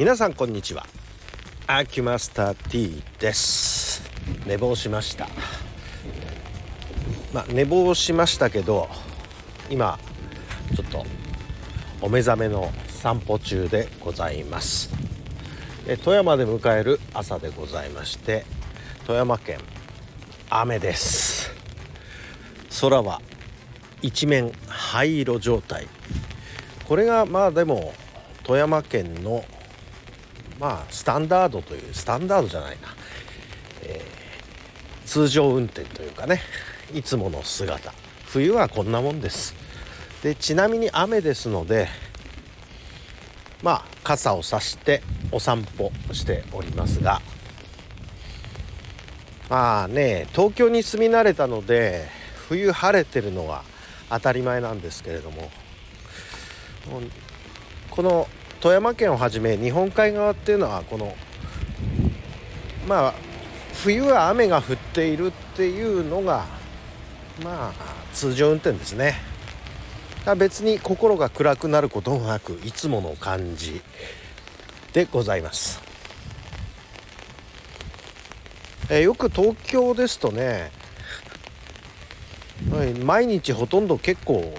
皆さんこんにちは。アキュマスター T です。寝坊しました。まあ寝坊しましたけど今ちょっとお目覚めの散歩中でございます。富山で迎える朝でございまして富山県雨です。空は一面灰色状態。これがまあでも富山県のまあスタンダードというスタンダードじゃないな、えー、通常運転というかね。いつもの姿。冬はこんなもんです。でちなみに雨ですのでまあ傘を差してお散歩しておりますが。まあね東京に住み慣れたので冬晴れてるのは当たり前なんですけれども。この富山県をはじめ日本海側っていうのはこのまあ冬は雨が降っているっていうのがまあ通常運転ですね。別に心が暗くなることもなくいつもの感じでございます、えよく東京ですとね毎日ほとんど結構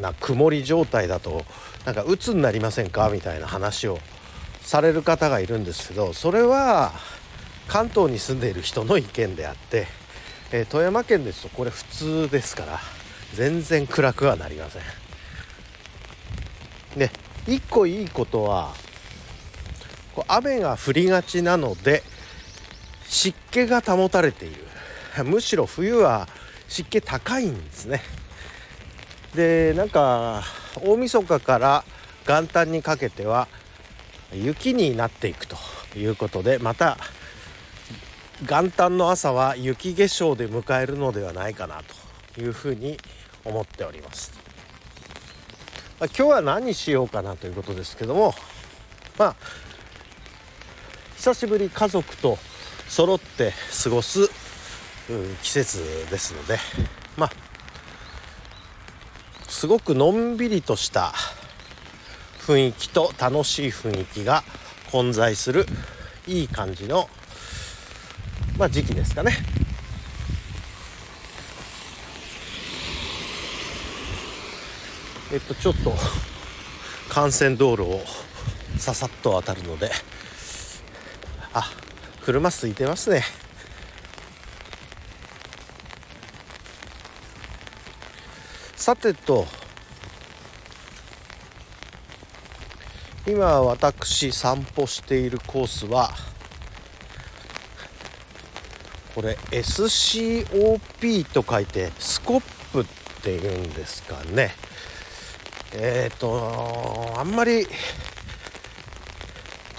な曇り状態だとなんか鬱になりませんか？みたいな話をされる方がいるんですけどそれは関東に住んでいる人の意見であって、えー、富山県ですとこれ普通ですから全然暗くはなりません。で一個いいことはこう雨が降りがちなので湿気が保たれている。むしろ冬は湿気高いんですね。でなんか大晦日から元旦にかけては雪になっていくということでまた元旦の朝は雪化粧で迎えるのではないかなというふうに思っております。まあ、今日は何しようかなということですけどもまあ久しぶり家族と揃って過ごす季節ですのでまあすごくのんびりとした雰囲気と楽しい雰囲気が混在するいい感じの、まあ、時期ですかね。えっとちょっと幹線道路をささっと渡るのであ車空いてますね。さてと。今私散歩しているコースはこれ SCOP と書いてスコップっていうんですかね。えっ、ー、とあんまり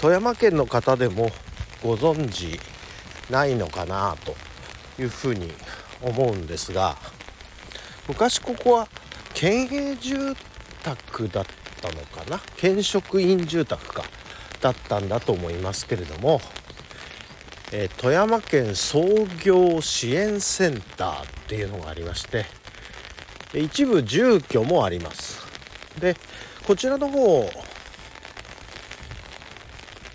富山県の方でもご存知ないのかなというふうに思うんですが昔ここは県営住宅だったのかな？県職員住宅か。だったんだと思いますけれども、え、富山県創業支援センターっていうのがありまして一部住居もあります。でこちらの方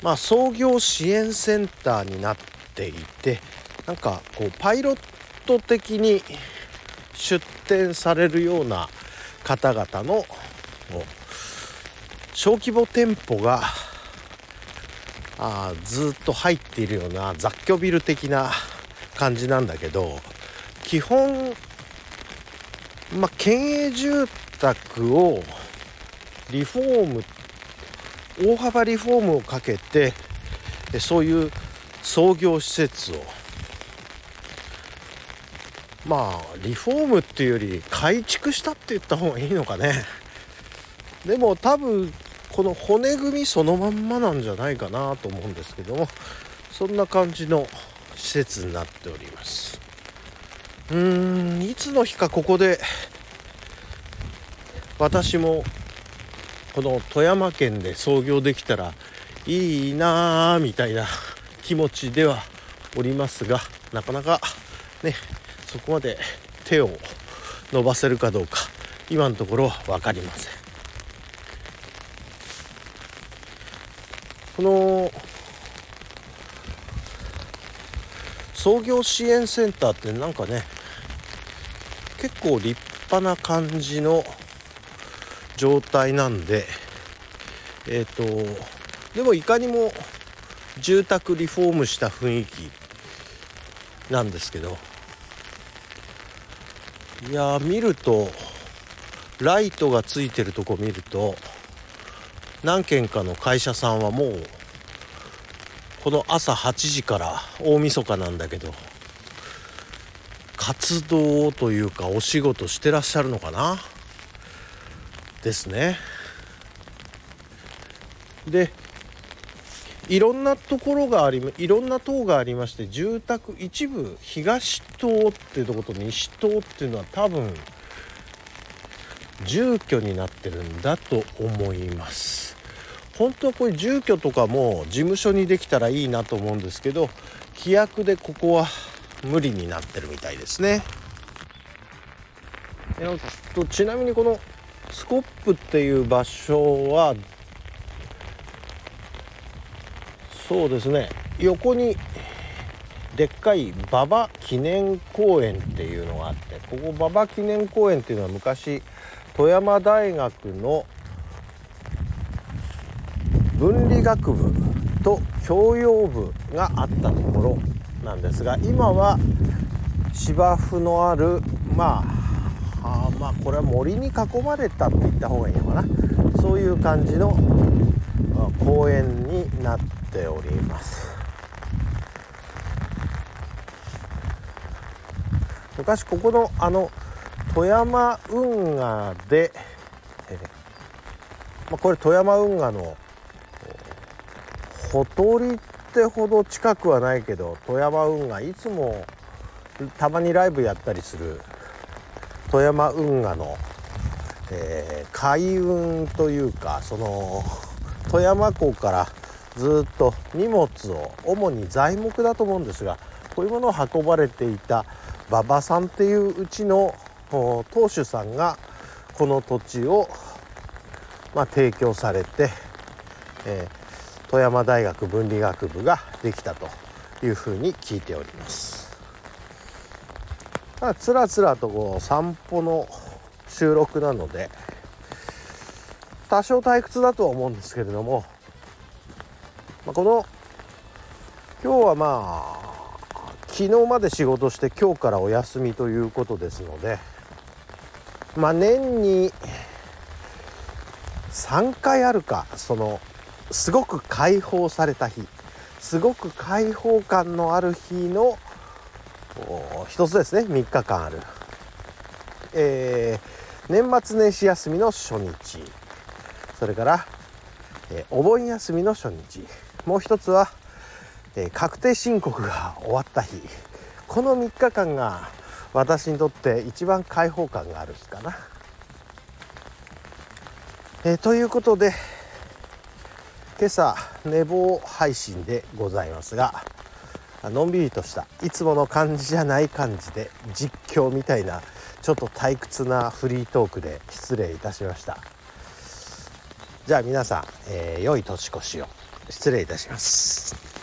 まあ創業支援センターになっていてなんかこうパイロット的に出展されるような方々の小規模店舗があずっと入っているような雑居ビル的な感じなんだけど基本まあ県営住宅をリフォーム大幅リフォームをかけてそういう創業施設をまあリフォームっていうより改築したって言った方がいいのかね。でも多分この骨組みそのまんまなんじゃないかなと思うんですけども。そんな感じの施設になっております。うーんいつの日かここで私もこの富山県で創業できたらいいなあみたいな気持ちではおりますがなかなかねそこまで手を伸ばせるかどうか今のところは分かりません。この創業支援センターってなんかね結構立派な感じの状態なんでえっ、ー、とでもいかにも住宅リフォームした雰囲気なんですけどいや見るとライトがついてるとこ見ると何軒かの会社さんはもうこの朝8時から大晦日なんだけど活動というかお仕事してらっしゃるのかな？ですね。でいろんなところがありいろんな棟がありまして住宅一部東棟っていうとこと西棟っていうのは多分住居になってるんだと思います。本当はこういう住居とかも事務所にできたらいいなと思うんですけど規約でここは無理になってるみたいですね。とちなみにこのスコップっていう場所はそうですね。横にでっかい馬場記念公園っていうのがあってここ馬場記念公園っていうのは昔富山大学の分理学部と教養部があったところなんですが今は芝生のあるまああまあこれは森に囲まれたって言った方がいいのかな。そういう感じの公園になってております。昔ここのあの富山運河で、えまあ、これ富山運河のほとりってほど近くはないけど富山運河いつもたまにライブやったりする富山運河の、えー、海運というかその富山港からずっと荷物を主に材木だと思うんですがこういうものを運ばれていた馬場さんっていううちの当主さんがこの土地を、まあ、提供されて、えー、富山大学文理学部ができたというふうに聞いております。ただつらつらとこう散歩の収録なので多少退屈だとは思うんですけれども、まあ、この今日はまあ昨日まで仕事して今日からお休みということですのでまあ年に3回あるかそのすごく解放された日すごく開放感のある日の一つですね3日間ある、えー、年末年始休みの初日。それから、えー、お盆休みの初日。もう一つは、えー、確定申告が終わった日。この3日間が私にとって一番開放感がある日かな。えー、ということで今朝寝坊配信でございますがのんびりとしたいつもの感じじゃない感じで実況みたいなちょっと退屈なフリートークで失礼いたしました。じゃあ皆さん、えー、良い年越しを。失礼いたします。